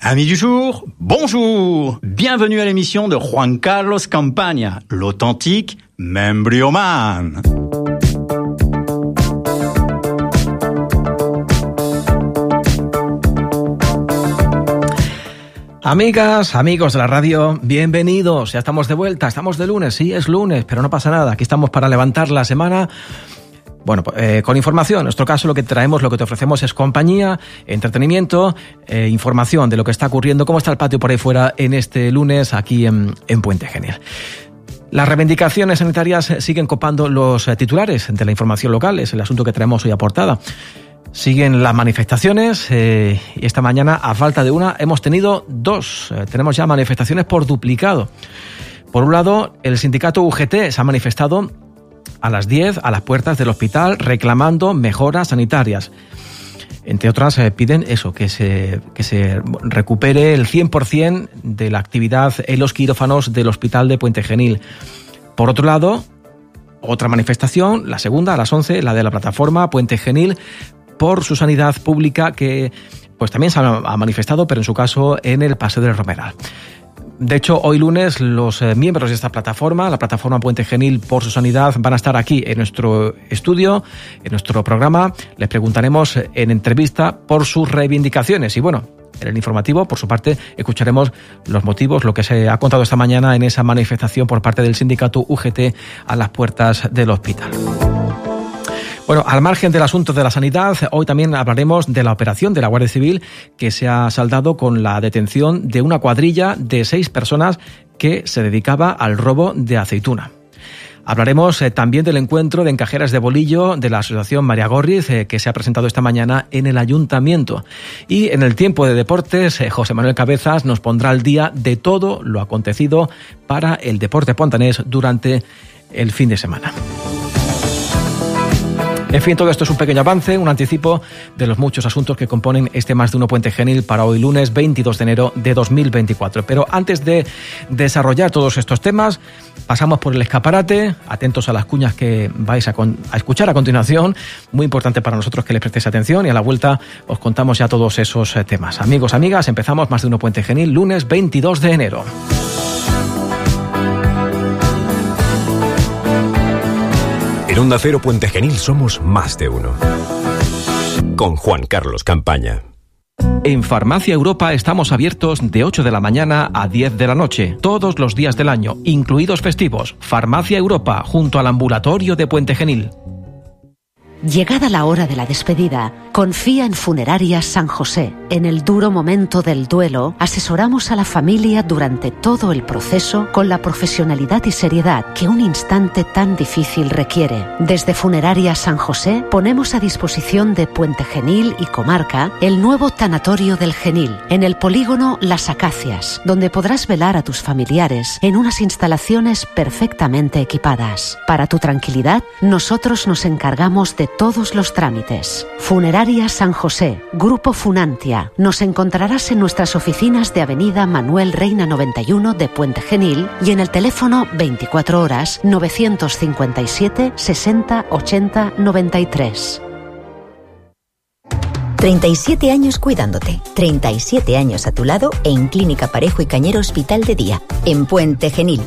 Amis du jour, bonjour Bienvenue à l'émission de Juan Carlos Campaña, l'authentique Membrioman. Amigas, amigos de la radio, bienvenidos. Ya estamos de vuelta, estamos de lunes, sí, es lunes, pero no pasa nada. Aquí estamos para levantar la semana bueno, eh, con información. En nuestro caso lo que traemos, lo que te ofrecemos es compañía, entretenimiento, eh, información de lo que está ocurriendo, cómo está el patio por ahí fuera en este lunes aquí en, Puente Genial. Las reivindicaciones sanitarias siguen copando los eh, titulares de la información local, es el asunto que traemos hoy a portada. Siguen las manifestaciones y esta mañana, a falta de una, hemos tenido dos. tenemos ya manifestaciones por duplicado. Por un lado, el sindicato UGT se ha manifestado a las 10 a las puertas del hospital reclamando mejoras sanitarias. Entre otras, eh, piden eso, que se, que se recupere el 100% de la actividad en los quirófanos del hospital de Puente Genil. Por otro lado, otra manifestación, la segunda, a las 11, la de la plataforma Puente Genil, por su sanidad pública que pues también se ha manifestado, pero en su caso en el Paseo del Romeral. De hecho, hoy lunes los eh, miembros de esta plataforma, la plataforma Puente Genil por su sanidad, van a estar aquí en nuestro estudio, en nuestro programa. Les preguntaremos en entrevista por sus reivindicaciones. Y bueno, en el informativo, por su parte, escucharemos los motivos, lo que se ha contado esta mañana en esa manifestación por parte del sindicato UGT a las puertas del hospital. Bueno, al margen del asunto de la sanidad, hoy también hablaremos de la operación de la Guardia Civil que se ha saldado con la detención de una cuadrilla de seis personas que se dedicaba al robo de aceituna. Hablaremos eh, también del encuentro de encajeras de bolillo de la Asociación María Gorriz eh, que se ha presentado esta mañana en el Ayuntamiento. Y en el tiempo de deportes, eh, José Manuel Cabezas nos pondrá al día de todo lo acontecido para el deporte pontanés durante el fin de semana. En fin, todo esto es un pequeño avance, un anticipo de los muchos asuntos que componen este más de uno puente genil para hoy lunes 22 de enero de 2024. Pero antes de desarrollar todos estos temas, pasamos por el escaparate, atentos a las cuñas que vais a, escuchar a continuación, muy importante para nosotros que les prestéis atención y a la vuelta os contamos ya todos esos eh, temas. Amigos, amigas, empezamos más de uno puente genil lunes 22 de enero. En Onda Cero Puente Genil somos más de uno. Con Juan Carlos Campaña. En Farmacia Europa estamos abiertos de 8 de la mañana a 10 de la noche, todos los días del año, incluidos festivos. Farmacia Europa, junto al ambulatorio de Puente Genil. Llegada la hora de la despedida, confía en Funerarias San José. En el duro momento del duelo, asesoramos a la familia durante todo el proceso con la profesionalidad y seriedad que un instante tan difícil requiere. Desde Funerarias San José ponemos a disposición de Puente Genil y Comarca el nuevo tanatorio del Genil, en el polígono Las Acacias, donde podrás velar a tus familiares en unas instalaciones perfectamente equipadas. Para tu tranquilidad, nosotros nos encargamos de todos los trámites. San José, Grupo Funantia. Nos encontrarás en nuestras oficinas de Avenida Manuel Reina 91 de Puente Genil y en el teléfono 24 horas 957 60 80 93. 37 años cuidándote, 37 años a tu lado en Clínica Parejo y Cañero Hospital de Día, en Puente Genil.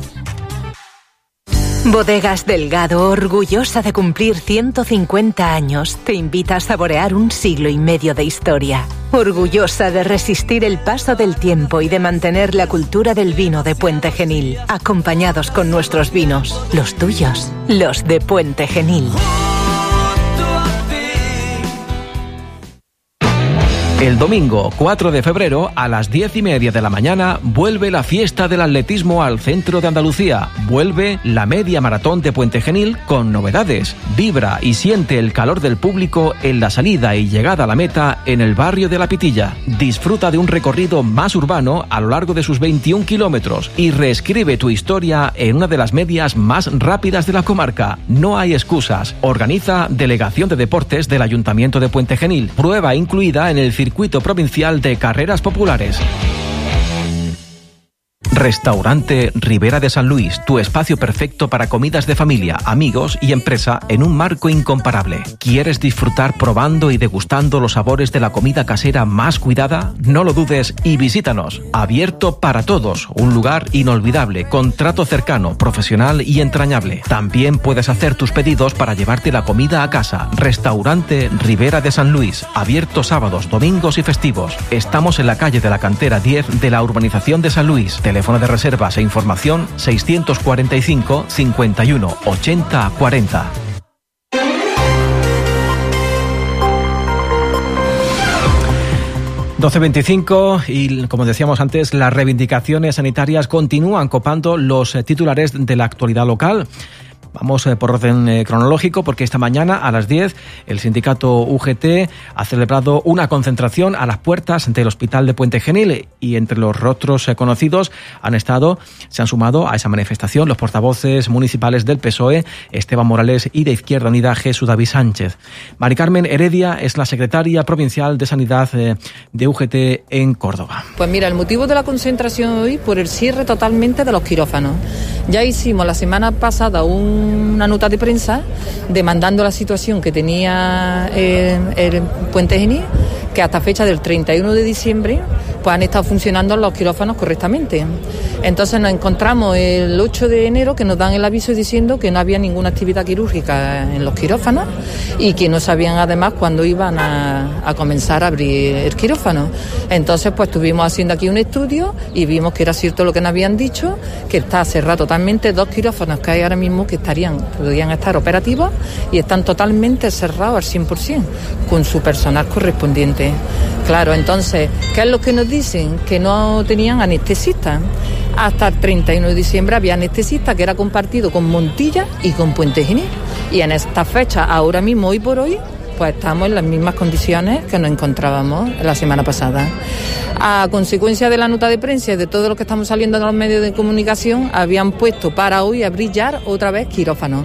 Bodegas Delgado, orgullosa de cumplir 150 años, te invita a saborear un siglo y medio de historia. Orgullosa de resistir el paso del tiempo y de mantener la cultura del vino de Puente Genil, acompañados con nuestros vinos, los tuyos, los de Puente Genil. El domingo 4 de febrero a las 10 y media de la mañana vuelve la fiesta del atletismo al centro de Andalucía. Vuelve la media maratón de Puente Genil con novedades. Vibra y siente el calor del público en la salida y llegada a la meta en el barrio de La Pitilla. Disfruta de un recorrido más urbano a lo largo de sus 21 kilómetros y reescribe tu historia en una de las medias más rápidas de la comarca. No hay excusas. Organiza Delegación de Deportes del Ayuntamiento de Puente Genil. Prueba incluida en el Provincial de Carreras Populares. Restaurante Ribera de San Luis, tu espacio perfecto para comidas de familia, amigos y empresa en un marco incomparable. ¿Quieres disfrutar probando y degustando los sabores de la comida casera más cuidada? No lo dudes y visítanos. Abierto para todos, un lugar inolvidable, con trato cercano, profesional y entrañable. También puedes hacer tus pedidos para llevarte la comida a casa. Restaurante Ribera de San Luis, abierto sábados, domingos y festivos. Estamos en la calle de la Cantera 10 de la urbanización de San Luis. Teléfono de reservas e información 645 51 80 40. ...12.25 y como decíamos antes, las reivindicaciones sanitarias continúan copando los eh, titulares de la actualidad local. Vamos eh, por orden eh, cronológico porque esta mañana a las 10 el sindicato UGT ha celebrado una concentración a las puertas del Hospital de Puente Genil y entre los rostros eh, conocidos han estado, se han sumado a esa manifestación los portavoces municipales del PSOE, Esteban Morales y de Izquierda Unida Jesús David Sánchez. Mari Carmen Heredia es la secretaria provincial de Sanidad de UGT en Córdoba. Pues mira, el motivo de la concentración hoy por el cierre totalmente de los quirófanos. Ya hicimos la semana pasada una nota de prensa demandando la situación que tenía el, el Puente Genil, que hasta fecha del 31 de diciembre pues han estado funcionando los quirófanos correctamente. Entonces nos encontramos el 8 de enero que nos dan el aviso diciendo que no había ninguna actividad quirúrgica en los quirófanos y que no sabían además cuándo iban a, comenzar a abrir el quirófano. Entonces pues estuvimos haciendo aquí un estudio y vimos que era cierto lo que nos habían dicho, que está cerrado totalmente dos quirófanos que hay ahora mismo que estarían, podrían estar operativos y están totalmente cerrados al 100% con su personal correspondiente. Claro, entonces, ¿qué es lo que nos dicen? Que no tenían anestesista. Hasta el 31 de diciembre había anestesista que era compartido con Montilla y con Puente Genil. Y en esta fecha, ahora mismo, hoy por hoy, pues estamos en las mismas condiciones que nos encontrábamos la semana pasada. A consecuencia de la nota de prensa y de todo lo que estamos saliendo de los medios de comunicación, habían puesto para hoy a brillar otra vez quirófano.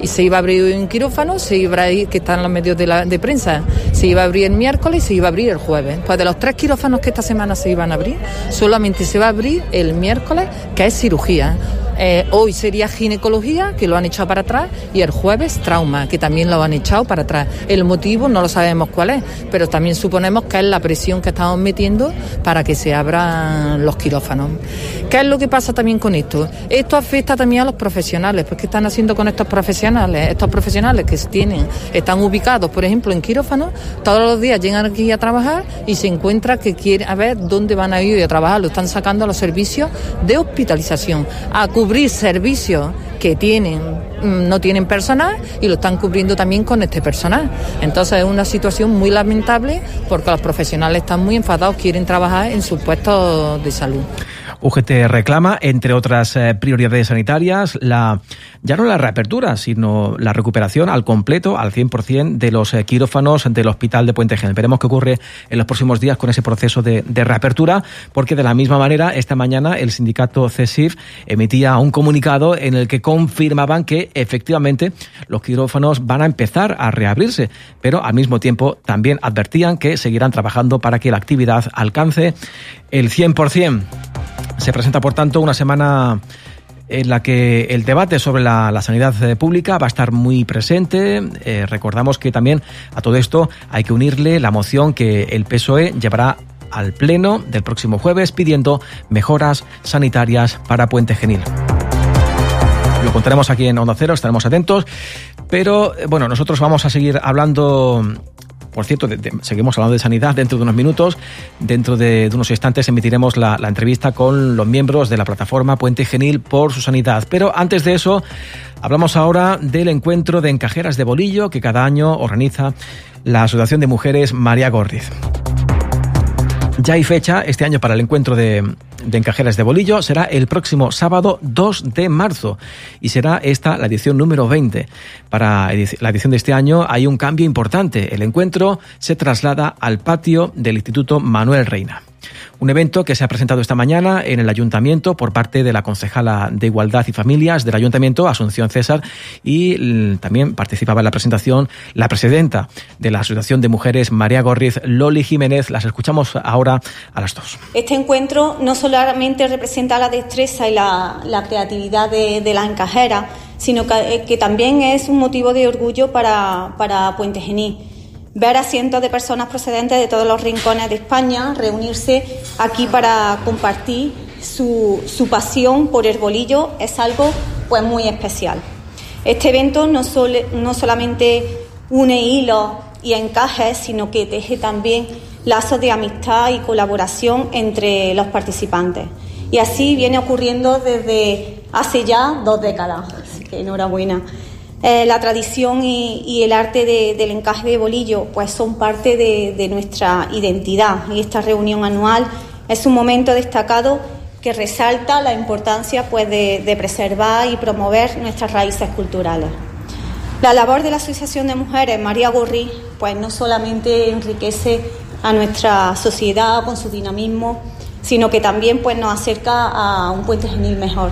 Y se iba a abrir un quirófano, se iba a ir, que están los medios de, prensa, se iba a abrir el miércoles y se iba a abrir el jueves. Pues de los tres quirófanos que esta semana se iban a abrir, solamente se va a abrir el miércoles, que es cirugía. Eh, hoy sería ginecología, que lo han echado para atrás, y el jueves trauma, que también lo han echado para atrás. El motivo no lo sabemos cuál es, pero también suponemos que es la presión que estamos metiendo para que se abran los quirófanos. ¿Qué es lo que pasa también con esto? Esto afecta también a los profesionales, ¿qué están haciendo con estos profesionales? Estos profesionales que tienen, están ubicados, por ejemplo, en quirófanos, todos los días llegan aquí a trabajar y se encuentra que quieren a ver dónde van a ir a trabajar, lo están sacando a los servicios de hospitalización, a cubrir servicios que tienen no tienen personal y lo están cubriendo también con este personal. Entonces es una situación muy lamentable porque los profesionales están muy enfadados, quieren trabajar en sus puestos de salud. UGT reclama, entre otras eh, prioridades sanitarias, la ya no la reapertura, sino la recuperación al completo, al 100% de los eh, quirófanos del Hospital de Puente Genil. Veremos qué ocurre en los próximos días con ese proceso de, de reapertura, porque de la misma manera, esta mañana el sindicato CESIF emitía un comunicado en el que confirmaban que efectivamente los quirófanos van a empezar a reabrirse, pero al mismo tiempo también advertían que seguirán trabajando para que la actividad alcance el 100%. Se presenta, por tanto, una semana en la que el debate sobre la, sanidad eh, pública va a estar muy presente. Eh, recordamos que también a todo esto hay que unirle la moción que el PSOE llevará al Pleno del próximo jueves pidiendo mejoras sanitarias para Puente Genil. Lo contaremos aquí en Onda Cero, estaremos atentos. Pero eh, bueno, nosotros vamos a seguir hablando por cierto, de, seguimos hablando de sanidad dentro de unos minutos. Dentro de, de unos instantes emitiremos la, la, entrevista con los miembros de la plataforma Puente Genil por su sanidad. Pero antes de eso, hablamos ahora del encuentro de encajeras de bolillo que cada año organiza la Asociación de Mujeres María Gorriz. Ya hay fecha este año para el encuentro de, de encajeras de bolillo. Será el próximo sábado 2 de marzo y será esta la edición número 20. Para la edición de este año hay un cambio importante. El encuentro se traslada al patio del Instituto Manuel Reina. Un evento que se ha presentado esta mañana en el ayuntamiento por parte de la concejala de Igualdad y Familias del ayuntamiento, Asunción César, y también participaba en la presentación la presidenta de la Asociación de Mujeres, María Gorriz, Loli Jiménez. Las escuchamos ahora a las dos. Este encuentro no solamente representa la destreza y la, creatividad de, las encajeras, sino que, que, también es un motivo de orgullo para, para Puente Genil ver a cientos de personas procedentes de todos los rincones de España reunirse aquí para compartir su, pasión por el bolillo es algo pues muy especial. Este evento no, no solamente une hilos y encajes, sino que teje también lazos de amistad y colaboración entre los participantes. Y así viene ocurriendo desde hace ya dos décadas. Así que enhorabuena. Eh, la tradición y, el arte del encaje de bolillo pues son parte de, nuestra identidad y esta reunión anual es un momento destacado que resalta la importancia pues, de, preservar y promover nuestras raíces culturales. La labor de la Asociación de Mujeres María Gorri pues no solamente enriquece a nuestra sociedad con su dinamismo, sino que también pues, nos acerca a un puente genil mejor.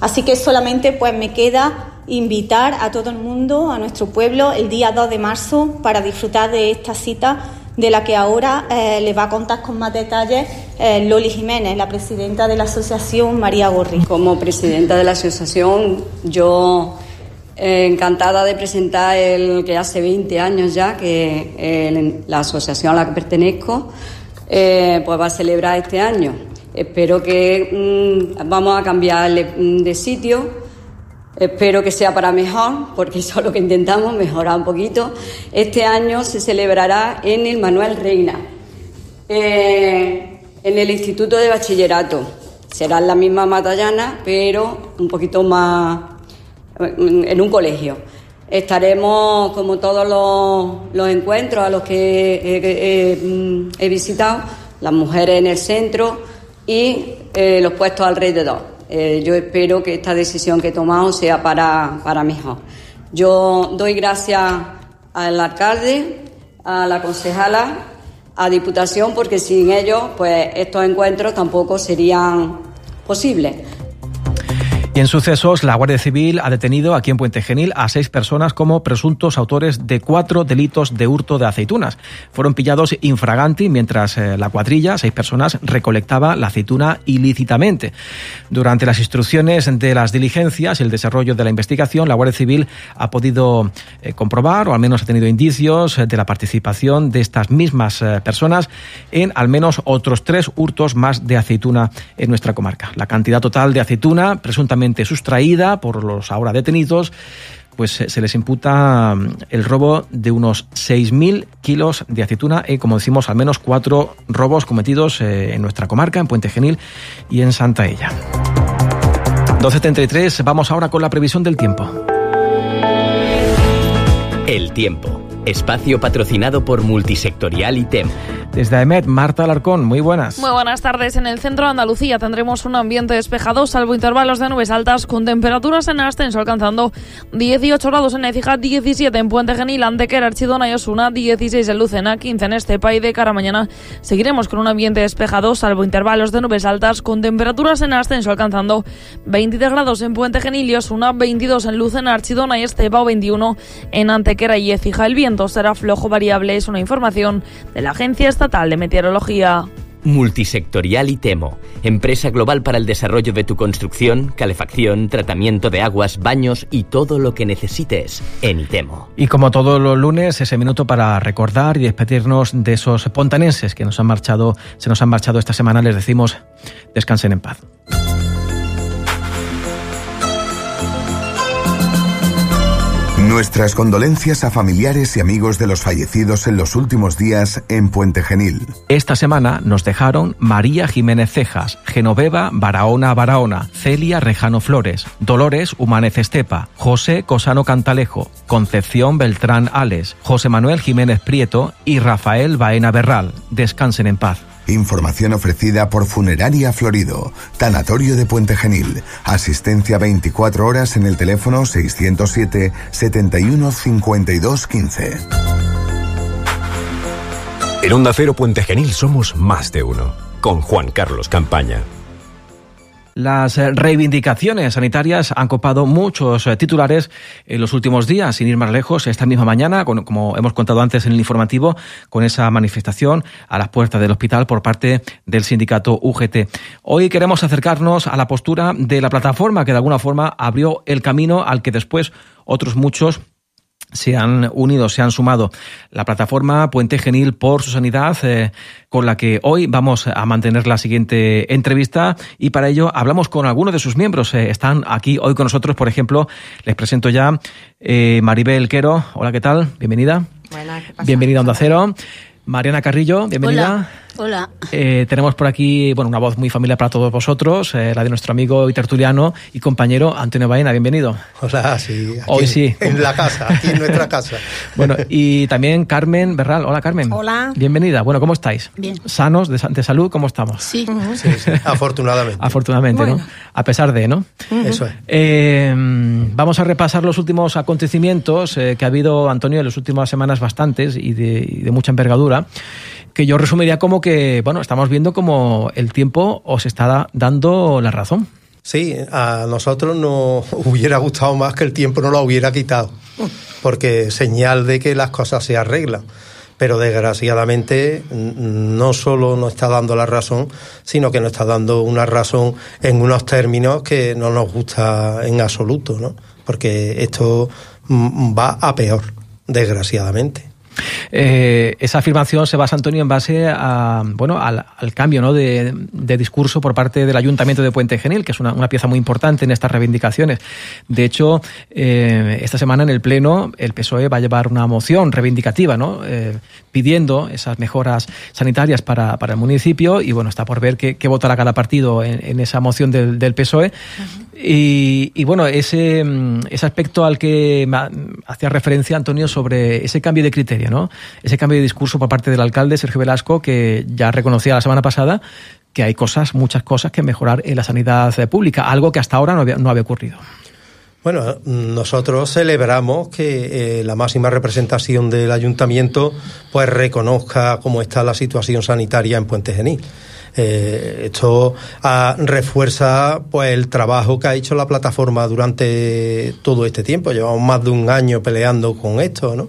Así que solamente pues me queda invitar a todo el mundo, a nuestro pueblo, el día 2 de marzo para disfrutar de esta cita de la que ahora eh, le va a contar con más detalles eh, Loli Jiménez, la presidenta de la asociación María Gorri. Como presidenta de la asociación, yo eh, encantada de presentar el que hace 20 años ya que la asociación a la que pertenezco pues va a celebrar este año. Espero que mm, vamos a cambiar de sitio Espero que sea para mejor, porque eso es lo que intentamos, mejorar un poquito. Este año se celebrará en el Manuel Reina, eh, en el Instituto de Bachillerato. Será la misma Matallana, pero un poquito más en un colegio. Estaremos, como todos los, encuentros a los que he, visitado, las mujeres en el centro y eh, los puestos alrededor. Eh, yo espero que esta decisión que he tomado sea para, para mejor. Yo doy gracias al alcalde, a la concejala, a Diputación, porque sin ellos, pues estos encuentros tampoco serían posibles. En sucesos, la Guardia Civil ha detenido aquí en Puente Genil a seis personas como presuntos autores de cuatro delitos de hurto de aceitunas. Fueron pillados infraganti mientras eh, la cuadrilla, seis personas, recolectaba la aceituna ilícitamente. Durante las instrucciones de las diligencias y el desarrollo de la investigación, la Guardia Civil ha podido eh, comprobar, o al menos ha tenido indicios, eh, de la participación de estas mismas personas en al menos otros tres hurtos más de aceituna en nuestra comarca. La cantidad total de aceituna presuntamente sustraída por los ahora detenidos, pues se les imputa mm, el robo de unos 6.000 kilos de aceituna y, como decimos, al menos cuatro robos cometidos eh, en nuestra comarca, en Puente Genil y en Santa Ella. 12.33, vamos ahora con la previsión del tiempo. El tiempo Espacio patrocinado por Multisectorial ITEM. Desde AEMET, Marta Alarcón, muy buenas. Muy buenas tardes. En el centro de Andalucía tendremos un ambiente despejado, salvo intervalos de nubes altas, con temperaturas en ascenso alcanzando 18 grados en Écija, 17 en Puente Genil, Antequera, Archidona y Osuna, 16 en Lucena, 15 en Estepa y de cara mañana seguiremos con un ambiente despejado, salvo intervalos de nubes altas, con temperaturas en ascenso alcanzando 23 grados en Puente Genil y Osuna, 22 en Lucena, Archidona y Estepa, 21 en Antequera y Écija. El viento será flojo variable, es una información de la Agencia Estatal de Meteorología. Multisectorial ITEMO, empresa global para el desarrollo de tu construcción, calefacción, tratamiento de aguas, baños y todo lo que necesites en ITEMO. Y como todos los lunes, ese minuto para recordar y despedirnos de esos pontanenses que nos han marchado, se nos han marchado esta semana, les decimos descansen en paz. Nuestras condolencias a familiares y amigos de los fallecidos en los últimos días en Puente Genil. Esta semana nos dejaron María Jiménez Cejas, Genoveva Barahona Barahona, Celia Rejano Flores, Dolores Humanez Estepa, José Cosano Cantalejo, Concepción Beltrán Ales, José Manuel Jiménez Prieto y Rafael Baena Berral. Descansen en paz. Información ofrecida por Funeraria Florido, Tanatorio de Puente Genil. Asistencia 24 horas en el teléfono 607 71 52 15. En Onda Cero Puente Genil somos más de uno. Con Juan Carlos Campaña. Las eh, reivindicaciones sanitarias han copado muchos eh, titulares en los últimos días, sin ir más lejos, esta misma mañana, como hemos contado antes en el informativo, con esa manifestación a las puertas del hospital por parte del sindicato UGT. Hoy queremos acercarnos a la postura de la plataforma que de alguna forma abrió el camino al que después otros muchos se han unido, se han sumado la plataforma Puente Genil por su sanidad, eh, con la que hoy vamos a mantener la siguiente entrevista y para ello hablamos con algunos de sus miembros. Eh, están aquí hoy con nosotros, por ejemplo, les presento ya eh, Maribel Quero. Hola, ¿qué tal? Bienvenida. Bienvenida a Onda Cero. Mariana Carrillo, bienvenida. Hola. Eh, tenemos por aquí bueno, una voz muy familiar para todos vosotros, eh, la de nuestro amigo y tertuliano y compañero Antonio Baena. Bienvenido. Hola, sí. Hoy sí. En la casa, aquí en nuestra casa. bueno, y también Carmen Berral. Hola, Carmen. Hola. Bienvenida. Bueno, ¿cómo estáis? Bien. ¿Sanos, de, de salud? ¿Cómo estamos? Sí. sí, sí. Afortunadamente. Afortunadamente, ¿no? A pesar de, ¿no? Eso es. Eh, vamos a repasar los últimos acontecimientos que ha habido, Antonio, en las últimas semanas bastantes y de, y de mucha envergadura que yo resumiría como que, bueno, estamos viendo como el tiempo os está dando la razón. Sí, a nosotros nos hubiera gustado más que el tiempo no lo hubiera quitado, porque señal de que las cosas se arreglan. Pero desgraciadamente no solo nos está dando la razón, sino que nos está dando una razón en unos términos que no nos gusta en absoluto, ¿no? Porque esto va a peor, desgraciadamente. Eh, esa afirmación se basa, Antonio, en base a, bueno, al, cambio ¿no? de, discurso por parte del Ayuntamiento de Puente Genil, que es una, pieza muy importante en estas reivindicaciones. De hecho, eh, esta semana en el Pleno el PSOE va a llevar una moción reivindicativa, ¿no? Eh, pidiendo esas mejoras sanitarias para, para, el municipio y bueno, está por ver qué, qué votará cada partido en, esa moción del, del PSOE. Y, bueno, ese, ese aspecto al que hacía referencia Antonio sobre ese cambio de criterio, ¿no? Ese cambio de discurso por parte del alcalde Sergio Velasco, que ya reconocía la semana pasada que hay cosas, muchas cosas que mejorar en la sanidad pública, algo que hasta ahora no había, no había ocurrido. Bueno, nosotros celebramos que eh, la máxima representación del ayuntamiento pues reconozca cómo está la situación sanitaria en Puente Genil. Eh, esto refuerza pues el trabajo que ha hecho la plataforma durante todo este tiempo. Llevamos más de un año peleando con esto, ¿no?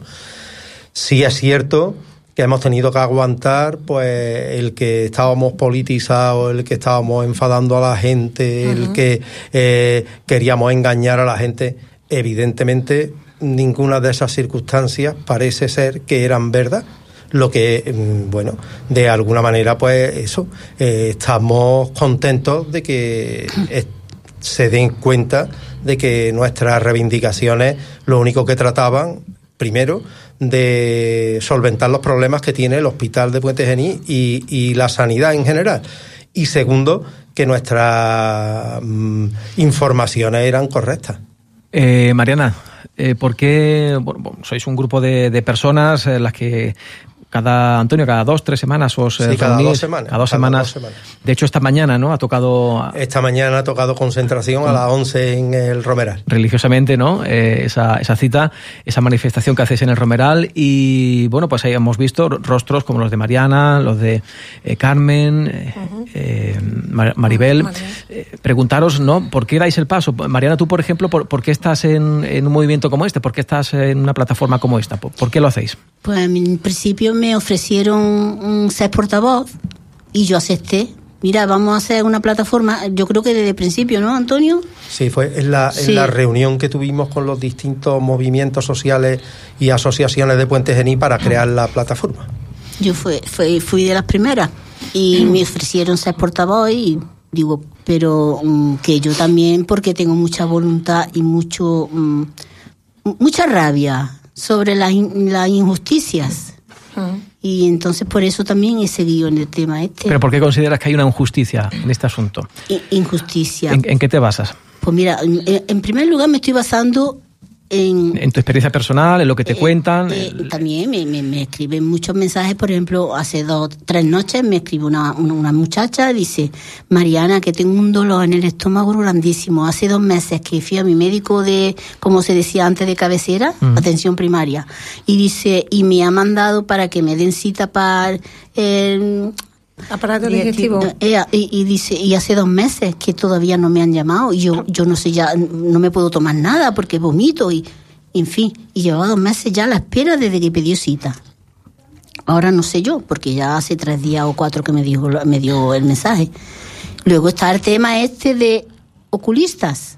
Sí es cierto que hemos tenido que aguantar pues el que estábamos politizados, el que estábamos enfadando a la gente, uh -huh. el que eh, queríamos engañar a la gente. Evidentemente, ninguna de esas circunstancias parece ser que eran verdad. Lo que, bueno, de alguna manera, pues eso, eh, estamos contentos de que se den cuenta de que nuestras reivindicaciones lo único que trataban, primero, de solventar los problemas que tiene el hospital de Puente Genil y, y la sanidad en general. Y segundo, que nuestras mm, informaciones eran correctas. Eh, Mariana, eh, ¿por qué bueno, sois un grupo de, de personas en las que cada Antonio cada dos tres semanas os sí, cada dos semanas cada dos semanas. dos semanas. De hecho esta mañana no ha tocado esta mañana ha tocado concentración a las 11 en el Romeral. Religiosamente no eh, esa, esa cita esa manifestación que hacéis en el Romeral y bueno pues ahí hemos visto rostros como los de Mariana los de eh, Carmen uh -huh. Maribel. Uh -huh. preguntaros no por qué dais el paso Mariana tú por ejemplo por, por qué estás en, en, un movimiento como este por qué estás en una plataforma como esta por, por qué lo hacéis pues en principio me ofrecieron un ser portavoz y yo acepté. Mira, vamos a hacer una plataforma, yo creo que desde el principio, ¿no, Antonio? Sí, fue en la, sí. en la reunión que tuvimos con los distintos movimientos sociales y asociaciones de Puente Genil para crear la plataforma. Yo fui, fui, fui de las primeras y me ofrecieron ser portavoz y digo, pero um, que yo también, porque tengo mucha voluntad y mucho um, mucha rabia sobre las la injusticias. Y entonces por eso también he seguido en el tema este. ¿Pero por qué consideras que hay una injusticia en este asunto? Injusticia. ¿En, en qué te basas? Pues mira, en, en, primer lugar me estoy basando en, tu experiencia personal, en lo que te eh, cuentan. eh, también me, me- me escriben muchos mensajes, por ejemplo, hace dos, tres noches me escribe una, una, una muchacha, dice, Mariana, que tengo un dolor en el estómago grandísimo. Hace dos meses que fui a mi médico de, como se decía antes, de cabecera, Mm. atención primaria, y dice, y me ha mandado para que me den cita para el Aparato digestivo. y, y dice, y hace dos meses que todavía no me han llamado y yo, yo no sé ya, no me puedo tomar nada porque vomito y, en fin, y llevaba dos meses ya a la espera desde que pidió cita. Ahora no sé yo, porque ya hace tres días o cuatro que me dijo, me dio el mensaje. Luego está el tema este de oculistas,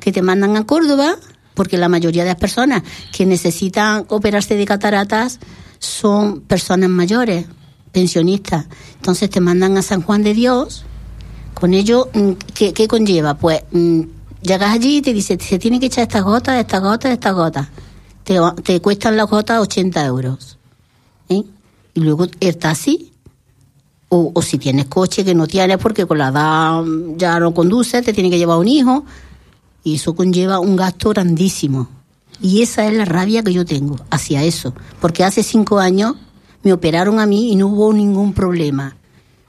que te mandan a Córdoba, porque la mayoría de las personas que necesitan operarse de cataratas son personas mayores, pensionistas. Entonces te mandan a San Juan de Dios. Con ello, mm, ¿qué, qué conlleva? Pues mm, llegas allí y te dice, se tiene que echar estas gotas, estas gotas, estas gotas. Te, te cuestan las gotas 80 euros. ¿eh? Y luego el taxi, o, o si tienes coche que no tienes porque con la edad mm, ya no conduce, te tiene que llevar un hijo. Y eso conlleva un gasto grandísimo. Y esa es la rabia que yo tengo hacia eso. Porque hace cinco años me operaron a mí y no hubo ningún problema.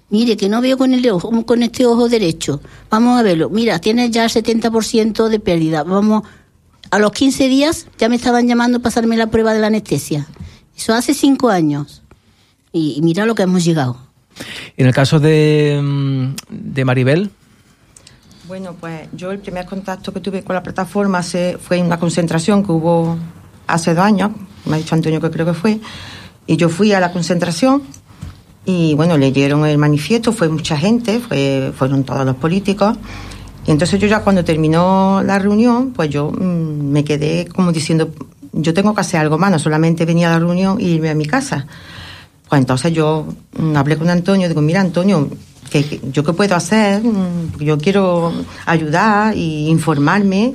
Mire, que no veo con, el ojo, con este ojo derecho. Vamos a verlo. Mira, tienes ya el 70% de pérdida. Vamos, a los 15 días ya me estaban llamando para pasarme la prueba de la anestesia. Eso hace cinco años. Y, y mira lo que hemos llegado. En el caso de, mm, de Maribel, Bueno, pues yo el primer contacto que tuve con la plataforma se, fue en una concentración que hubo hace dos años, me ha dicho Antonio que creo que fue, y yo fui a la concentración y bueno, leyeron el manifiesto, fue mucha gente, fue, fueron todos los políticos, y entonces yo ya cuando terminó la reunión, pues yo mm, me quedé como diciendo, yo tengo que hacer algo más, no solamente venir a la reunión y irme a mi casa. Pues entonces yo mm, hablé con Antonio, digo, mira Antonio, que- ¿yo qué puedo hacer? Mm, Yo quiero ayudar e informarme.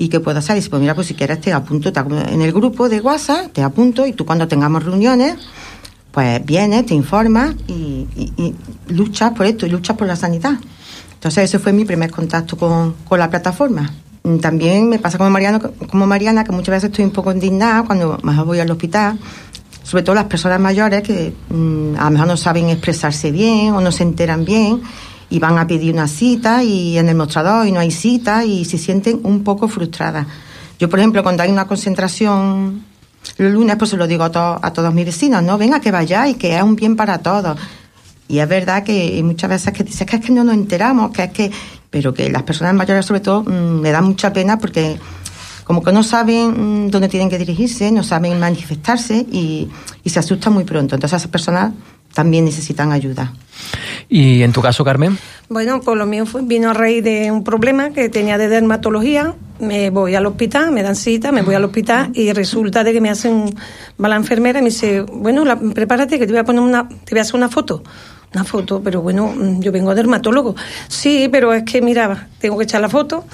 ¿Y qué puedo hacer? Pues mira, pues si quieres te apunto te en el grupo de WhatsApp, te apunto y tú cuando tengamos reuniones, pues vienes, te informas y, y- luchas por esto, y luchas por la sanidad. Entonces ese fue mi primer contacto con, con la plataforma. Mm, También me pasa como, Mariano, como Mariana, que muchas veces estoy un poco indignada cuando mejor voy al hospital, sobre todo las personas mayores que mm, a lo mejor no saben expresarse bien o no se enteran bien y van a pedir una cita y en el mostrador y no hay cita y se sienten un poco frustradas. Yo, por ejemplo, cuando hay una concentración los lunes, pues se lo digo a, to- a todos mis vecinos, no, venga que vayáis, que es un bien para todos. Y es verdad que muchas veces que dices que es que no nos enteramos, que es que, pero que las personas mayores sobre todo mm, me da mucha pena porque como que no saben mm, dónde tienen que dirigirse, no saben manifestarse y, y se asustan muy pronto. Entonces esas personas también necesitan ayuda. y en tu caso, Carmen, Bueno, pues lo mío fue, vino a raíz de un problema que tenía de dermatología. Me voy al hospital, me dan cita, me voy al hospital y resulta de que me hacen, va la enfermera y me dice, bueno, la- prepárate que te voy a poner una, te voy a hacer una foto. Una foto, pero bueno, mm, yo vengo a dermatólogo. Sí, pero es que mira, tengo que echar la foto.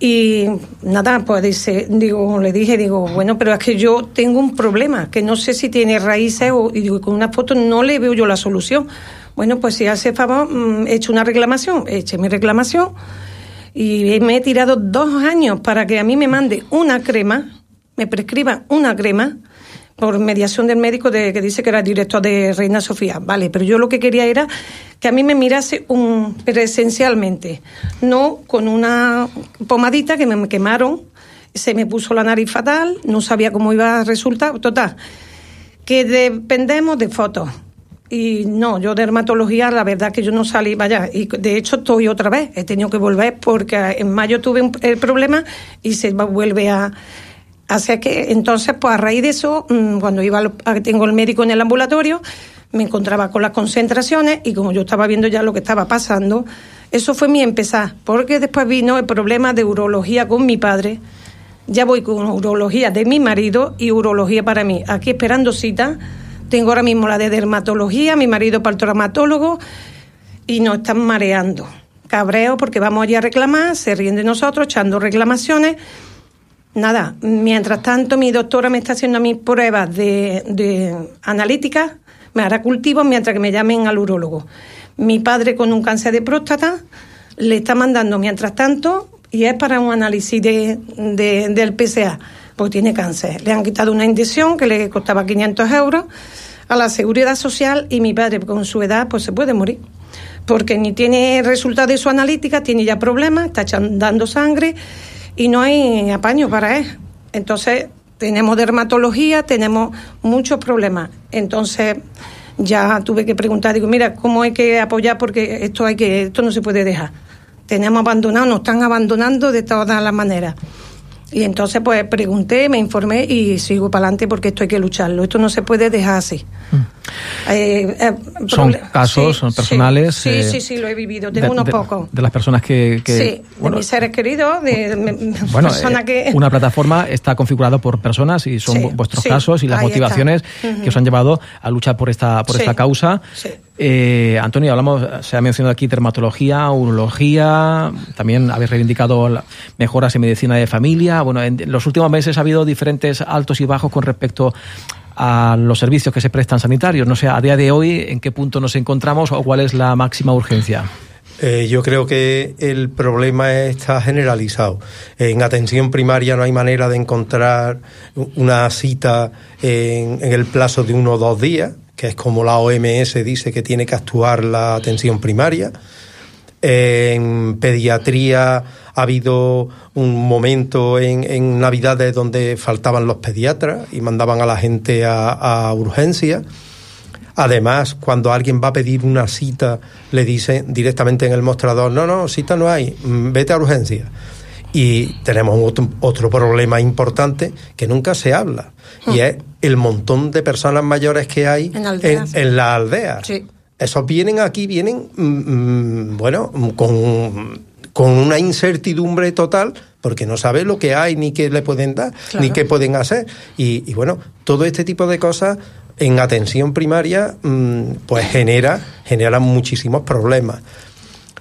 Y nada, pues dice, digo, le dije, digo, bueno, pero es que yo tengo un problema, que no sé si tiene raíces o, y digo, con una foto no le veo yo la solución. Bueno, pues si hace favor, mm, he hecho una reclamación, eché mi reclamación y me he tirado dos años para que a mí me mande una crema, me prescriba una crema por mediación del médico de, que dice que era director de Reina Sofía. Vale, pero yo lo que quería era que a mí me mirase un, presencialmente, no con una pomadita que me quemaron, se me puso la nariz fatal, no sabía cómo iba a resultar. Total, que dependemos de fotos. Y no, yo dermatología, la verdad que yo no salí, vaya, y de hecho estoy otra vez, he tenido que volver porque en mayo tuve un- el problema y se vuelve a... Así que entonces, pues a raíz de eso, mm, cuando iba tengo el médico en el ambulatorio, me encontraba con las concentraciones y como yo estaba viendo ya lo que estaba pasando, eso fue mi empezar, porque después vino el problema de urología con mi padre, ya voy con urología de mi marido y urología para mí. Aquí esperando cita. Tengo ahora mismo la de dermatología, mi marido para el traumatólogo y nos están mareando. Cabreo porque vamos allí a reclamar, se ríen de nosotros, echando reclamaciones. Nada, mientras tanto mi doctora me está haciendo mis pruebas de, de analíticas, me hará cultivos mientras que me llamen al urólogo. Mi padre con un cáncer de próstata le está mandando, mientras tanto, y es para un análisis de, de- del PSA, porque tiene cáncer. Le han quitado una inyección que le costaba 500 euros a la seguridad social y mi padre con su edad pues se puede morir. Porque ni tiene resultado de su analítica, tiene ya problemas, está dando sangre y no hay apaño para él. Entonces tenemos dermatología, tenemos muchos problemas. Entonces ya tuve que preguntar, digo, mira, ¿cómo hay que apoyar? Porque esto hay que, esto no se puede dejar. Tenemos abandonado, nos están abandonando de todas las maneras. Y entonces pues pregunté, me informé y sigo para adelante porque esto hay que lucharlo. Esto no se puede dejar así. Eh, eh, Son casos, sí, son personales. Sí, eh, sí, sí, lo he vivido. Tengo de- unos de- pocos. De las personas que. que- sí, de mis seres queridos, de, de- Bueno, personas que... una plataforma está configurada por personas y son Sí, vuestros casos y las motivaciones que os han llevado a luchar por esta por esta causa. Antonio, hablamos, se ha mencionado aquí dermatología, urología, también habéis reivindicado mejoras en medicina de familia. Bueno, en los últimos meses ha habido diferentes altos y bajos con respecto a los servicios que se prestan sanitarios. No sé, a día de hoy, ¿en qué punto nos encontramos o cuál es la máxima urgencia? Eh, yo creo que el problema está generalizado. En atención primaria no hay manera de encontrar una cita en, en el plazo de uno o dos días, que es como la OMS dice que tiene que actuar la atención primaria. En pediatría ha habido un momento en, en Navidades donde faltaban los pediatras y mandaban a la gente a, a urgencia. Además, cuando alguien va a pedir una cita, le dicen directamente en el mostrador, no, no, cita no hay, mm, vete a urgencia. Y tenemos otro, otro problema importante que nunca se habla, y es el montón de personas mayores que hay En aldeas. en, en las aldeas. Sí. Esos vienen aquí, vienen, mm, mm, bueno, con, con una incertidumbre total porque no sabe lo que hay, ni qué le pueden dar, Claro. ni qué pueden hacer. Y, y bueno, todo este tipo de cosas en atención primaria, mm, pues genera, genera muchísimos problemas.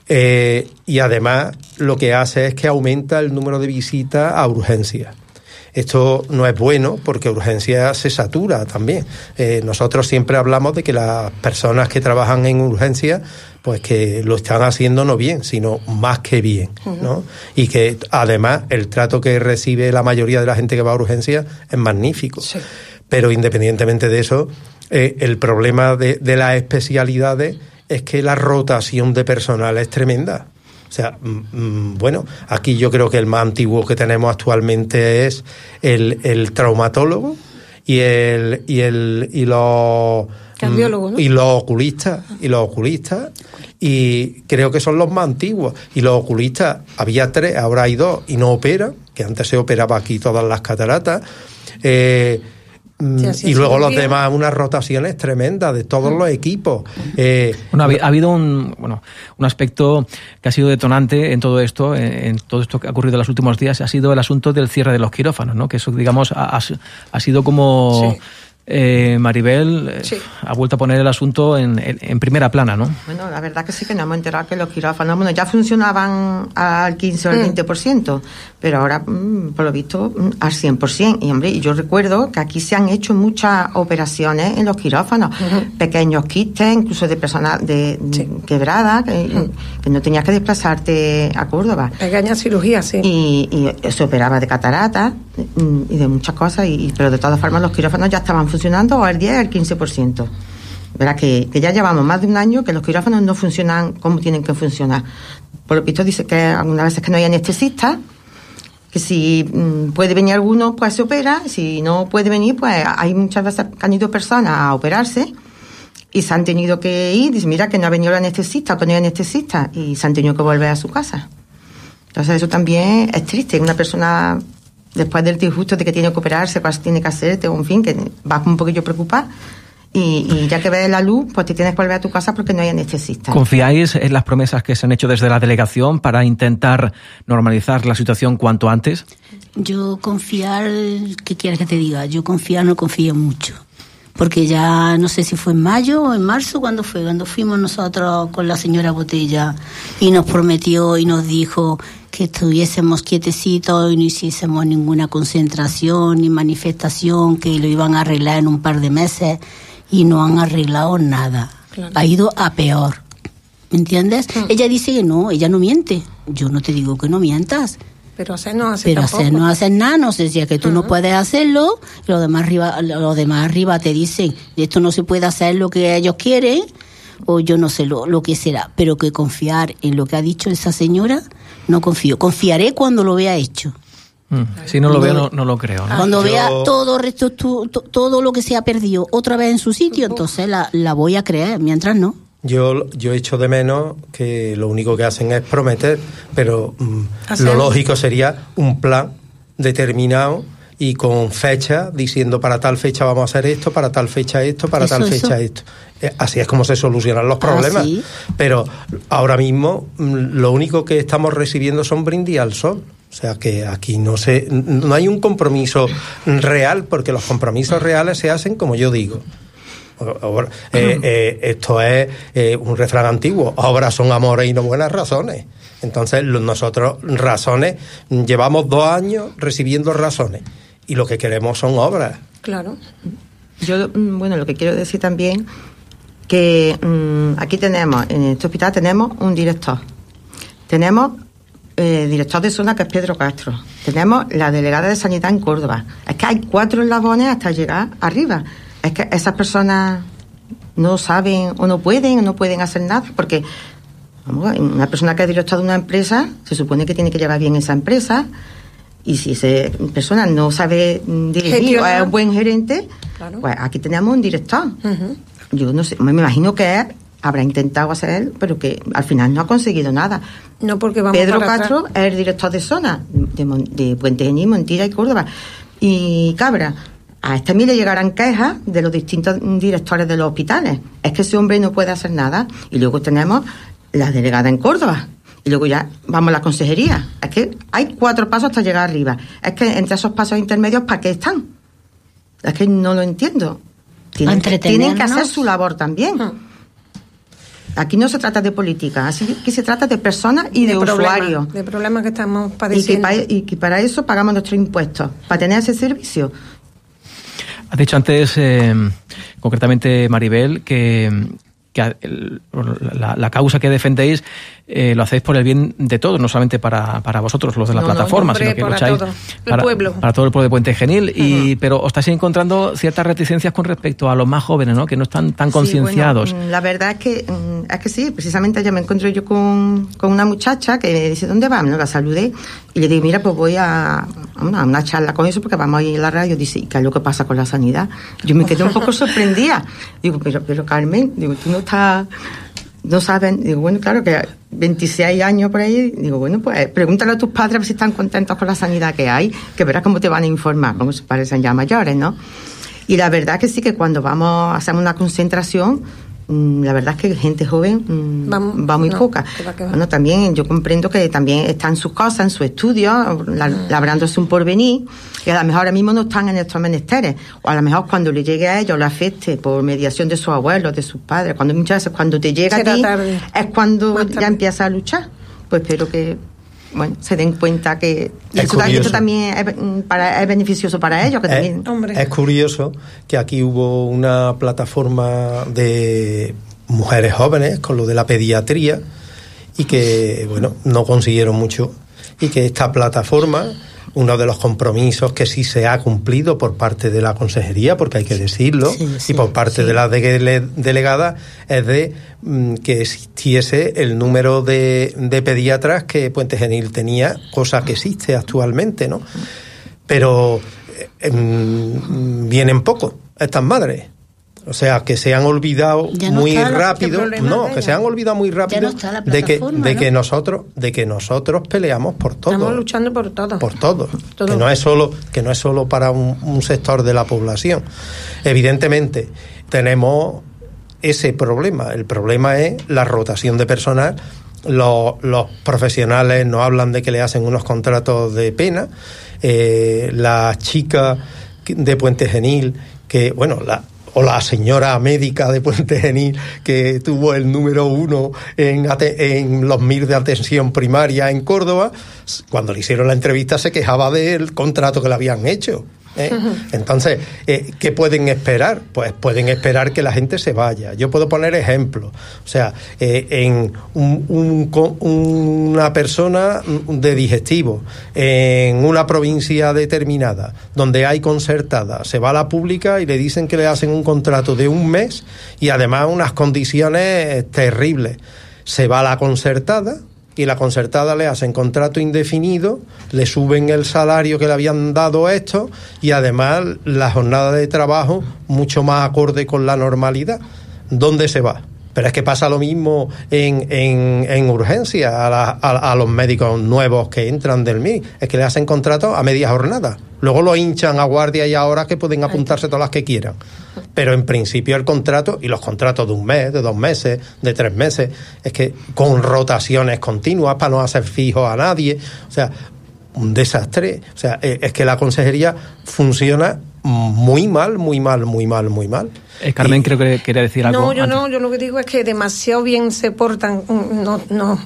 Eh, y además lo que hace es que aumenta el número de visitas a urgencias. Esto no es bueno porque urgencia se satura también. Eh, nosotros siempre hablamos de que las personas que trabajan en urgencia, pues que lo están haciendo no bien, sino más que bien, ¿no? Y que además el trato que recibe la mayoría de la gente que va a urgencia es magnífico. Pero independientemente de eso, eh, el problema de, de las especialidades es que la rotación de personal es tremenda. O sea, mm, mm, bueno, aquí yo creo que el más antiguo que tenemos actualmente es el, el traumatólogo y el y el y los Cardiólogo, ¿no? y los oculistas y los oculistas y creo que son los más antiguos y los oculistas había tres ahora hay dos y no operan que antes se operaba aquí todas las cataratas eh, mm, Sí, así y luego los bien. demás unas rotaciones tremendas de todos los equipos eh, Bueno, ha, habi- ha habido un, bueno, un aspecto que ha sido detonante en todo esto, en, en todo esto que ha ocurrido en los últimos días, ha sido el asunto del cierre de los quirófanos, ¿no? Que eso, digamos, ha, ha si- ha sido como Sí. Eh, Maribel eh, Sí. ha vuelto a poner el asunto en, en- en primera plana, ¿no? Bueno, la verdad que sí que nos hemos enterado que los quirófanos, bueno, ya funcionaban al 15 o al Mm. 20%, pero ahora, mm, por lo visto, mm, al 100%. Y, hombre, y yo recuerdo que aquí se han hecho muchas operaciones en los quirófanos, pequeños quistes, incluso de personas de, quebradas, que, que no tenías que desplazarte a Córdoba. Pequeña cirugía, sí. Y, y se operaba de catarata mm, y de muchas cosas, y, y- pero de todas formas los quirófanos ya estaban funcionando al 10 al 15%. Verá que, que ya llevamos más de un año que los quirófanos no funcionan como tienen que funcionar. Por lo visto dice que algunas veces que no hay anestesista, que si mm, puede venir alguno, pues se opera, si no puede venir, pues hay muchas veces que han ido personas a operarse y se han tenido que ir, dice, mira que no ha venido el anestesista, que no hay anestesista, y se han tenido que volver a su casa. Entonces eso también es triste, una persona después del disgusto de que tiene que operarse, pues tiene que hacerte, en fin, que vas un poquillo preocupada y, y ya que ves la luz, pues te tienes que volver a tu casa porque no hay anestesista. ¿Confiáis en las promesas que se han hecho desde la delegación para intentar normalizar la situación cuanto antes? Yo confiar, ¿qué quieres que te diga? Yo confiar no confío mucho. Porque ya no sé si fue en mayo o en marzo, cuando fue, cuando fuimos nosotros con la señora Botella y nos prometió y nos dijo que estuviésemos quietecitos y no hiciésemos ninguna concentración ni manifestación, que lo iban a arreglar en un par de meses y no han arreglado nada. Claro. Ha ido a peor. ¿Me entiendes? Ella dice que no, ella no miente. yo no te digo que no mientas. Pero hacer no hace Pero tampoco. hacer no hacer nada, nos decía que tú no puedes hacerlo, y los demás arriba, los demás arriba te dicen, esto no se puede hacer lo que ellos quieren, o yo no sé lo, lo que será, pero que confiar en lo que ha dicho esa señora, no confío. Confiaré cuando lo vea hecho. Mm, Si no lo veo, no, no lo creo. ¿no? Cuando vea todo, resto, todo lo que se ha perdido otra vez en su sitio, entonces la, la voy a creer, mientras no. Yo, yo echo de menos que lo único que hacen es prometer, pero mm, Hacer- lo lógico sería un plan determinado y con fecha, diciendo para tal fecha vamos a hacer esto, para tal fecha esto, para Eso, tal eso. fecha esto. Eh, Así es como se solucionan los Ah, problemas. sí. Pero ahora mismo mm, lo único que estamos recibiendo son brindis al sol. O sea que aquí no se, no hay un compromiso real, porque los compromisos reales se hacen como yo digo. Eh, eh, esto es eh, un refrán antiguo. Obras son amores y no buenas razones. Entonces, nosotros, razones, llevamos dos años recibiendo razones. Y lo que queremos son obras. Claro. Yo, mm, bueno, lo que quiero decir también que mm, aquí tenemos, en este hospital tenemos un director. Tenemos eh, director de zona que es Pedro Castro. Tenemos la delegada de sanidad en Córdoba. Es que hay cuatro eslabones hasta llegar arriba. Es que esas personas no saben o no pueden o no pueden hacer nada porque vamos, una persona que es director de una empresa se supone que tiene que llevar bien esa empresa y si esa persona no sabe dirigir o es un buen gerente, Claro. pues aquí tenemos un director. Yo no sé, me imagino que él habrá intentado hacer pero que al final no ha conseguido nada. No porque vamos Pedro para Castro atrás. es el director de zona de, de Puente Genil, Montilla y Córdoba. Y Cabra, a este mí le llegarán quejas de los distintos directores de los hospitales. Es que ese hombre no puede hacer nada. Y luego tenemos la delegada en Córdoba. Y luego ya vamos a la consejería. Es que hay cuatro pasos hasta llegar arriba. Es que entre esos pasos intermedios, ¿para qué están? Es que no lo entiendo. Tienen, que, tienen que hacer su labor también. Aquí no se trata de política, así que se trata de personas y de, usuarios. De problemas que estamos Y que, padeciendo. pa- y que para eso pagamos nuestros impuestos, para tener ese servicio. Has dicho antes, eh, concretamente Maribel, que, la causa que defendéis eh, lo hacéis por el bien de todos, no solamente para, para vosotros, los de la No, no, plataforma, hombre, sino que para lucháis todo. El para, pueblo. para todo el pueblo de Puente Genil. y, pero os estáis encontrando ciertas reticencias con respecto a los más jóvenes, ¿no? que no están tan Sí, concienciados. bueno, mm, la verdad es que mm, es que sí, precisamente ayer me encontré yo con, con una muchacha que dice, ¿dónde va? Me la saludé y le digo, mira, pues voy a, a una, a una charla con eso porque vamos a ir a la radio. Dice, ¿y qué es lo que pasa con la sanidad? Yo me quedé un poco sorprendida. Digo, pero, pero Carmen, digo, tú no estás, no saben, digo, bueno, claro que 26 años por ahí, digo, bueno, pues pregúntale a tus padres si están contentos con la sanidad que hay, que verás cómo te van a informar, vamos, parecen ya mayores, ¿no? Y la verdad que sí que cuando vamos, hacemos una concentración, la verdad es que gente joven mm, va, muy no, poca. que va, que va. Bueno, también yo comprendo que también están en sus cosas, en su estudio, la- Mm. labrándose un porvenir, y a lo mejor ahora mismo no están en estos menesteres, o a lo mejor cuando le llegue a ellos, le afecte por mediación de sus abuelos, de sus padres, cuando muchas veces cuando te llega Será a ti, tarde. es cuando ya empieza a luchar. Pues espero que bueno, se den cuenta que y Es eso, esto también es, mm, para, es beneficioso para ellos, que Es, también. Es curioso que aquí hubo una plataforma de mujeres jóvenes con lo de la pediatría y que, bueno, no consiguieron mucho y que esta plataforma, uno de los compromisos que sí se ha cumplido por parte de la consejería, porque hay que decirlo, y por parte de la dele- delegada, es de mm, que existiese el número de, de pediatras que Puente Genil tenía, cosa que existe actualmente, ¿no? Pero eh, mm, vienen poco estas madres. O sea, que se han olvidado no muy rápido, ¿qué problema no, de que se han olvidado muy rápido no de que de ¿no? que nosotros de que nosotros peleamos por todo. Estamos luchando por todo. por todo, Todo. que no es solo que no es solo para un, un sector de la población. Evidentemente tenemos ese problema. El problema es la rotación de personal. Los, los profesionales nos hablan de que le hacen unos contratos de pena. Eh, la chica de Puente Genil que bueno la o la señora médica de Puente Genil que tuvo el número uno en, en los MIR de atención primaria en Córdoba, cuando le hicieron la entrevista se quejaba del contrato que le habían hecho. ¿Eh? Entonces, eh, ¿qué pueden esperar? Pues pueden esperar que la gente se vaya. Yo puedo poner ejemplos. O sea, eh, en una persona de digestivo, en una provincia determinada, donde hay concertada, se va a la pública y le dicen que le hacen un contrato de un mes y además unas condiciones terribles. Se va a la concertada, y la concertada le hacen contrato indefinido, le suben el salario que le habían dado esto y además la jornada de trabajo mucho más acorde con la normalidad. ¿Dónde se va? Pero es que pasa lo mismo en, en, en urgencia a, a, los médicos nuevos que entran del MI. Es que le hacen contrato a media jornada. Luego lo hinchan a guardia y ahora que pueden apuntarse todas las que quieran. Pero en principio el contrato, y los contratos de un mes, de dos meses, de tres meses, es que con rotaciones continuas para no hacer fijo a nadie. O sea, un desastre. O sea, eh, es que la consejería funciona muy mal, muy mal, muy mal, muy mal. Eh, Carmen, creo que quería decir algo. No, yo no, yo lo que digo es que demasiado bien se portan, mm, no, no,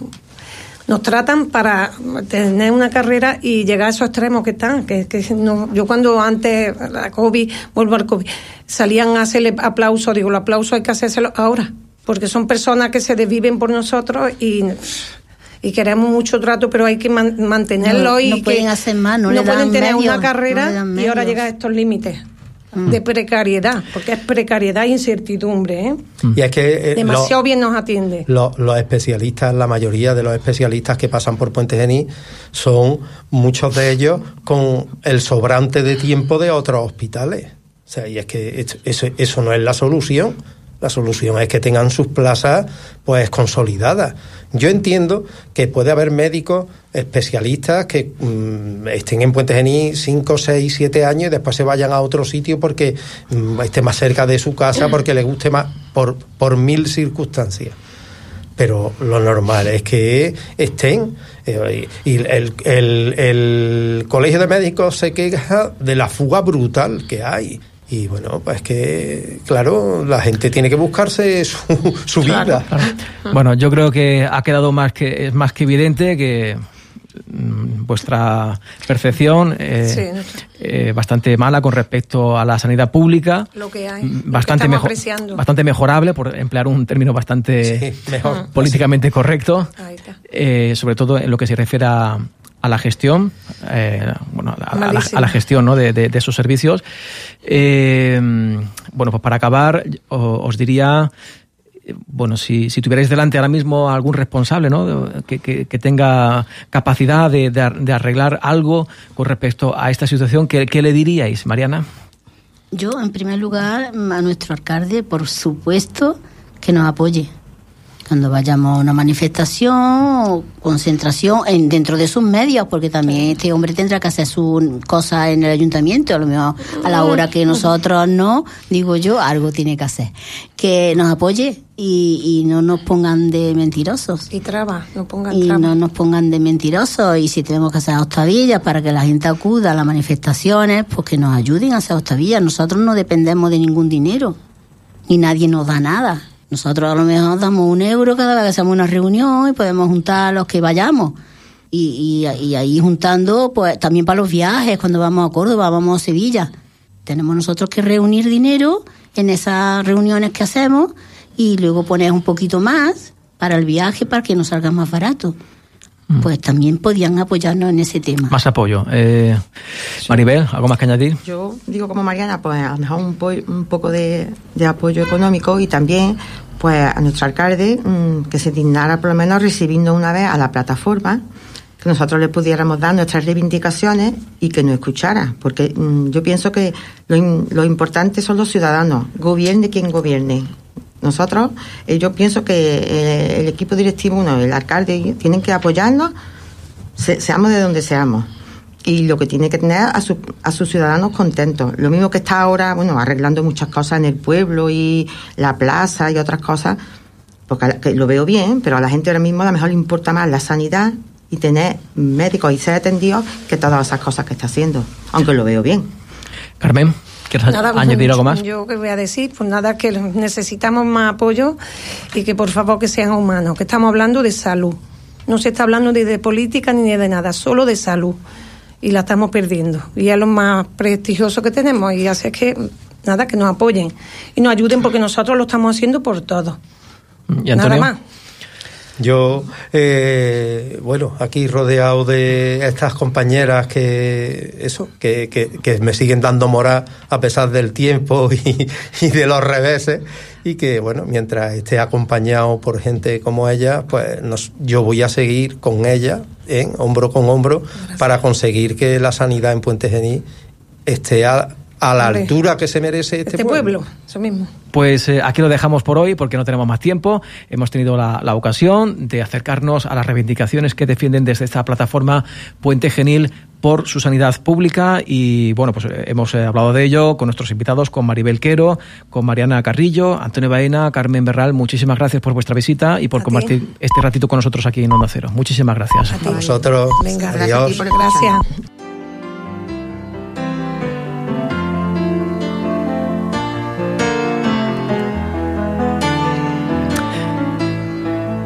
nos tratan para tener una carrera y llegar a esos extremos que están. Que, que no, yo cuando antes, la COVID, vuelvo al COVID, salían a hacerle aplauso, digo, el aplauso hay que hacérselo ahora, porque son personas que se desviven por nosotros y y queremos mucho trato, pero hay que mantenerlo y no pueden hacer más, no, pueden tener una carrera y ahora llega a estos límites de precariedad, porque es precariedad e incertidumbre. ¿eh? Y es que eh, demasiado bien nos atiende. Los, especialistas, la mayoría de los especialistas que pasan por Puente Genil son muchos de ellos con el sobrante de tiempo de otros hospitales. O sea, y es que eso, eso no es la solución. La solución es que tengan sus plazas pues consolidadas. Yo entiendo que puede haber médicos especialistas que mm, estén en Puente Genil 5, 6, 7 años y después se vayan a otro sitio porque mm, esté más cerca de su casa, porque le guste más, por, por mil circunstancias pero lo normal es que estén. Eh, y el, el, el, Colegio de Médicos se queja de la fuga brutal que hay. Y bueno, pues que, claro, la gente tiene que buscarse su, vida. Bueno, yo creo que ha quedado más que, es más que evidente que mm, vuestra percepción eh, eh, bastante mala con respecto a la sanidad pública. Lo que hay. Bastante, mejor, bastante mejorable, por emplear un término bastante políticamente correcto. Eh, sobre todo en lo que se refiere a, a la gestión, eh, bueno, a, la, gestión ¿no? de, de, esos servicios. Eh, bueno, pues para acabar, os diría, bueno, si, si, tuvierais delante ahora mismo algún responsable, ¿no? Que, que, tenga capacidad de, de, arreglar algo con respecto a esta situación, ¿qué, ¿qué le diríais, Mariana? Yo, en primer lugar, a nuestro alcalde, por supuesto, que nos apoye cuando vayamos a una manifestación o concentración en, dentro de sus medios, porque también este hombre tendrá que hacer sus cosas en el ayuntamiento, a lo mejor a la hora que nosotros no, digo yo, algo tiene que hacer. Que nos apoye y, no nos pongan de mentirosos. Y traba, no pongan Y no nos pongan de mentirosos. Y si tenemos que hacer octavillas para que la gente acuda a las manifestaciones, pues que nos ayuden a hacer octavillas. Nosotros no dependemos de ningún dinero, ni nadie nos da nada. Nosotros a lo mejor damos un euro cada vez que hacemos una reunión y podemos juntar a los que vayamos. Y, y, ahí juntando, pues también para los viajes, cuando vamos a Córdoba, vamos a Sevilla. Tenemos nosotros que reunir dinero en esas reuniones que hacemos y luego poner un poquito más para el viaje para que nos salga más barato. Mm. Pues también podían apoyarnos en ese tema. Más apoyo. Eh, Maribel, ¿algo más que añadir? Yo digo como Mariana, pues a lo mejor un, un poco de, de, apoyo económico y también pues a nuestro alcalde mm, que se dignara por lo menos recibiendo una vez a la plataforma que nosotros le pudiéramos dar nuestras reivindicaciones y que nos escuchara, porque mm, yo pienso que lo, lo importante son los ciudadanos, gobierne quien gobierne, nosotros, eh, yo pienso que eh, el equipo directivo, uno, el alcalde, tienen que apoyarnos, seamos de donde seamos. Y lo que tiene que tener a, a sus ciudadanos contentos. Lo mismo que está ahora, bueno, arreglando muchas cosas en el pueblo y la plaza y otras cosas, porque lo veo bien, pero a la gente ahora mismo a lo mejor le importa más la sanidad y tener médicos y ser atendidos que todas esas cosas que está haciendo, aunque lo veo bien. Carmen. ¿Quieres nada, pues, añadir algo más? Yo que voy a decir, pues nada, que necesitamos más apoyo y que por favor que sean humanos, que estamos hablando de salud. No se está hablando ni de política ni de nada, solo de salud. y la estamos perdiendo. Y es lo más prestigioso que tenemos y hace que, nada, que nos apoyen y nos ayuden porque nosotros lo estamos haciendo por todo. Nada más. Yo, eh, bueno, aquí rodeado de estas compañeras que, eso, que, que, me siguen dando moral a pesar del tiempo y, y, de los reveses. Y que, bueno, mientras esté acompañado por gente como ella, pues nos, yo voy a seguir con ella, en hombro con hombro, para conseguir que la sanidad en Puente Genil esté a, a la altura que se merece este, este pueblo. Eso mismo. Pues eh, aquí lo dejamos por hoy porque no tenemos más tiempo. Hemos tenido la, la, ocasión de acercarnos a las reivindicaciones que defienden desde esta plataforma Puente Genil por su sanidad pública y bueno, pues eh, hemos eh, hablado de ello con nuestros invitados, con Maribel Quero, con Mariana Carrillo, Antonio Baena, Carmen Berral. Muchísimas gracias por vuestra visita y por compartir este ratito con nosotros aquí en Onda Cero. Muchísimas gracias. A, a vosotros. Venga, Adiós. gracias. gracias.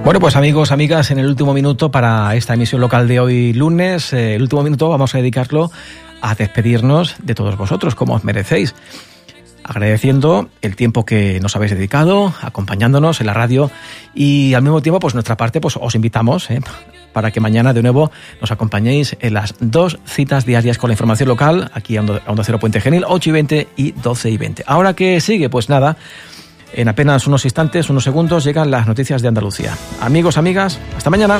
Bueno, pues amigos, amigas, en el último minuto para esta emisión local de hoy lunes, eh, el último minuto vamos a dedicarlo a despedirnos de todos vosotros, como os merecéis. Agradeciendo el tiempo que nos habéis dedicado, acompañándonos en la radio y al mismo tiempo, pues nuestra parte, pues os invitamos eh, para que mañana de nuevo nos acompañéis en las dos citas diarias con la información local, aquí a Onda Cero Puente Genil, 8 y 20 y 12 y 20. Ahora que sigue, pues nada, en apenas unos instantes, unos segundos, llegan las noticias de Andalucía. Amigos, amigas, hasta mañana.